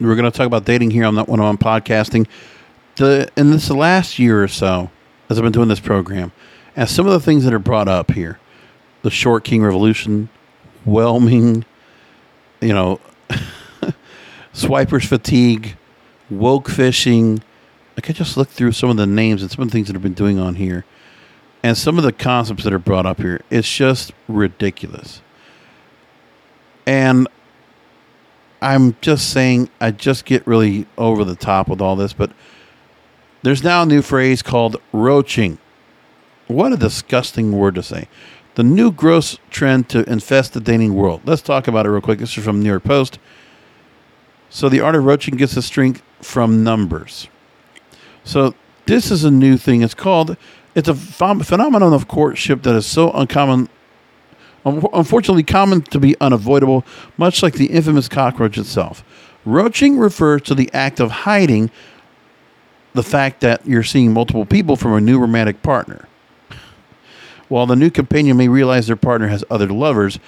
we're going to talk about dating here on that one on podcasting. The in this last year or so, as I've been doing this program, and some of the things that are brought up here, the short king revolution, whelming, you know, swipers fatigue, woke fishing. I could just look through some of the names and some of the things that have been doing on here, and some of the concepts that are brought up here. It's just ridiculous. And I'm just saying, I just get really over the top with all this, but there's now a new phrase called roaching. What a disgusting word to say. The new gross trend to infest the dating world. Let's talk about it real quick. This is from New York Post. So, the art of roaching gets its strength from numbers. So, this is a new thing. It's called, it's a ph- phenomenon of courtship that is so uncommon unfortunately common to be unavoidable, much like the infamous cockroach itself. Roaching refers to the act of hiding the fact that you're seeing multiple people from a new romantic partner. While the new companion may realize their partner has other lovers,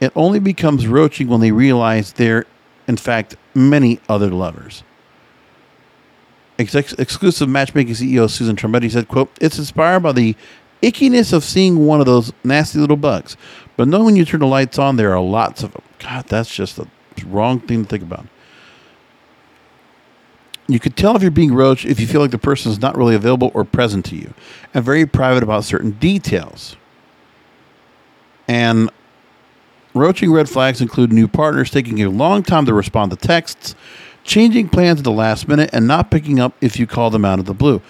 it only becomes roaching when they realize there, in fact, many other lovers. Ex- exclusive matchmaking CEO Susan Trombetti said, quote, It's inspired by the ickiness of seeing one of those nasty little bugs. But knowing when you turn the lights on, there are lots of them. God, that's just the wrong thing to think about. You could tell if you're being roached if you feel like the person is not really available or present to you and very private about certain details. And roaching red flags include new partners taking a long time to respond to texts, changing plans at the last minute, and not picking up if you call them out of the blue.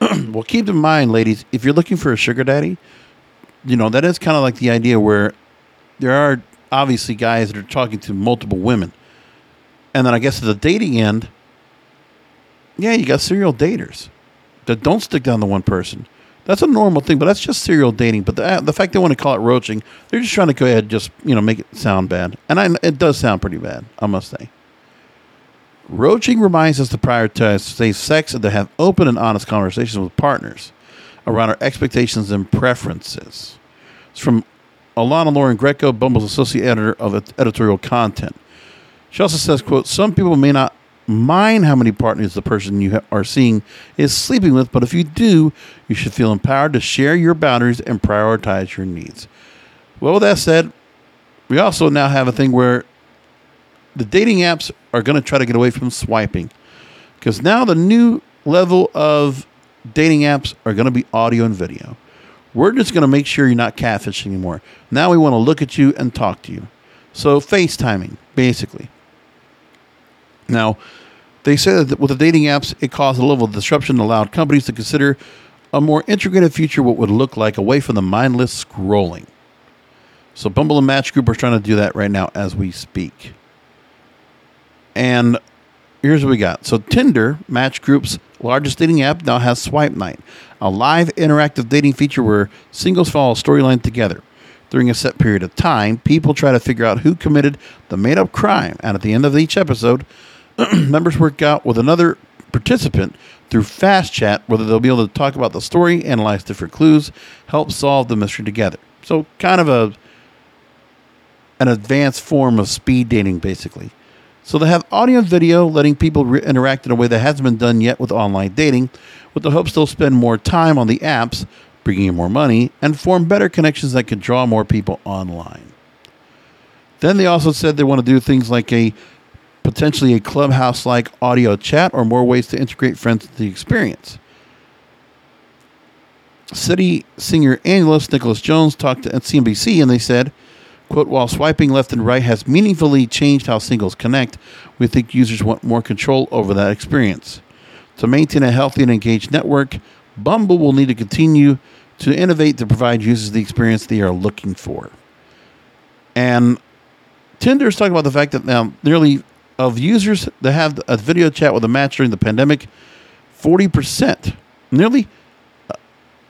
well, keep in mind, ladies, if you're looking for a sugar daddy, you know, that is kind of like the idea where there are obviously guys that are talking to multiple women. And then I guess at the dating end, yeah, you got serial daters that don't stick down to one person. That's a normal thing, but that's just serial dating. But the, uh, the fact they want to call it roaching, they're just trying to go ahead and just, you know, make it sound bad. And I, it does sound pretty bad, I must say. Roaching reminds us to prioritize safe sex and to have open and honest conversations with partners around our expectations and preferences. It's from Alana Lauren Greco, Bumble's associate editor of editorial content. She also says, quote, some people may not mind how many partners the person you are seeing is sleeping with, but if you do, you should feel empowered to share your boundaries and prioritize your needs. Well, with that said, we also now have a thing where the dating apps are going to try to get away from swiping because now the new level of dating apps are going to be audio and video. We're just going to make sure you're not catfishing anymore. Now we want to look at you and talk to you. So, FaceTiming, basically. Now, they say that with the dating apps, it caused a level of disruption that allowed companies to consider a more integrated future, what would look like away from the mindless scrolling. So, Bumble and Match Group are trying to do that right now as we speak. And here's what we got. So Tinder, Match Group's largest dating app, now has Swipe Night, a live interactive dating feature where singles follow a storyline together. During a set period of time, people try to figure out who committed the made up crime, and at the end of each episode, members work out with another participant through fast chat whether they'll be able to talk about the story, analyze different clues, help solve the mystery together. So, kind of a an advanced form of speed dating, basically. So they have audio and video, letting people re- interact in a way that hasn't been done yet with online dating, with the hopes they'll spend more time on the apps, bringing in more money, and form better connections that can draw more people online. Then they also said they want to do things like a potentially a clubhouse like audio chat or more ways to integrate friends into the experience. Citi singer analyst Nicholas Jones talked to CNBC and they said, Quote, while swiping left and right has meaningfully changed how singles connect, we think users want more control over that experience. To maintain a healthy and engaged network, Bumble will need to continue to innovate to provide users the experience they are looking for. And Tinder is talking about the fact that now nearly of users that have a video chat with a match during the pandemic, 40%, nearly, uh,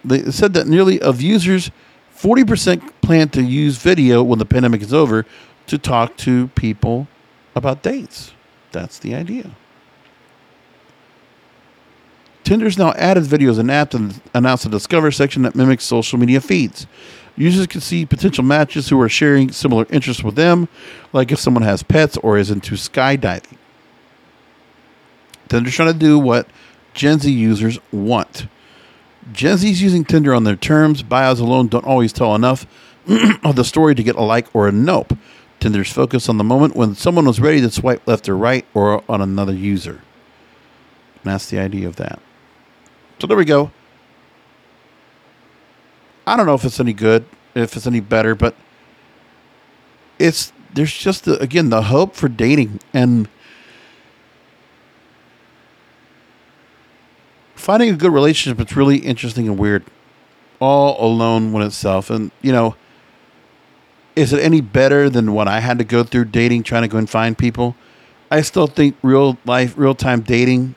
they said that nearly of users 40% plan to use video when the pandemic is over to talk to people about dates. That's the idea. Tinder's now added videos and app and announced a Discover section that mimics social media feeds. Users can see potential matches who are sharing similar interests with them, like if someone has pets or is into skydiving. Tinder's trying to do what Gen Z users want. Gen Z's using Tinder on their terms. Bios alone don't always tell enough of the story to get a like or a nope. Tinder's focused on the moment when someone was ready to swipe left or right or on another user. And that's the idea of that. So there we go. I don't know if it's any good, if it's any better, but it's there's just the, again the hope for dating and finding a good relationship. It's really interesting and weird, all alone when itself. And you know, is it any better than what I had to go through dating, trying to go and find people? I still think real life, real time dating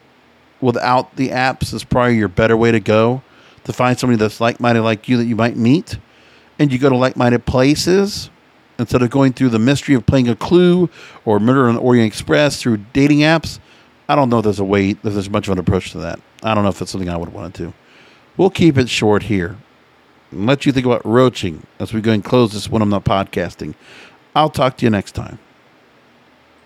without the apps is probably your better way to go to find somebody that's like minded like you that you might meet. And you go to like minded places instead of going through the mystery of playing a clue or murder on the Orient Express through dating apps. I don't know if there's a way, if there's much of an approach to that. I don't know if it's something I would want to do. We'll keep it short here and let you think about roaching as we go and close this when I'm not podcasting. I'll talk to you next time.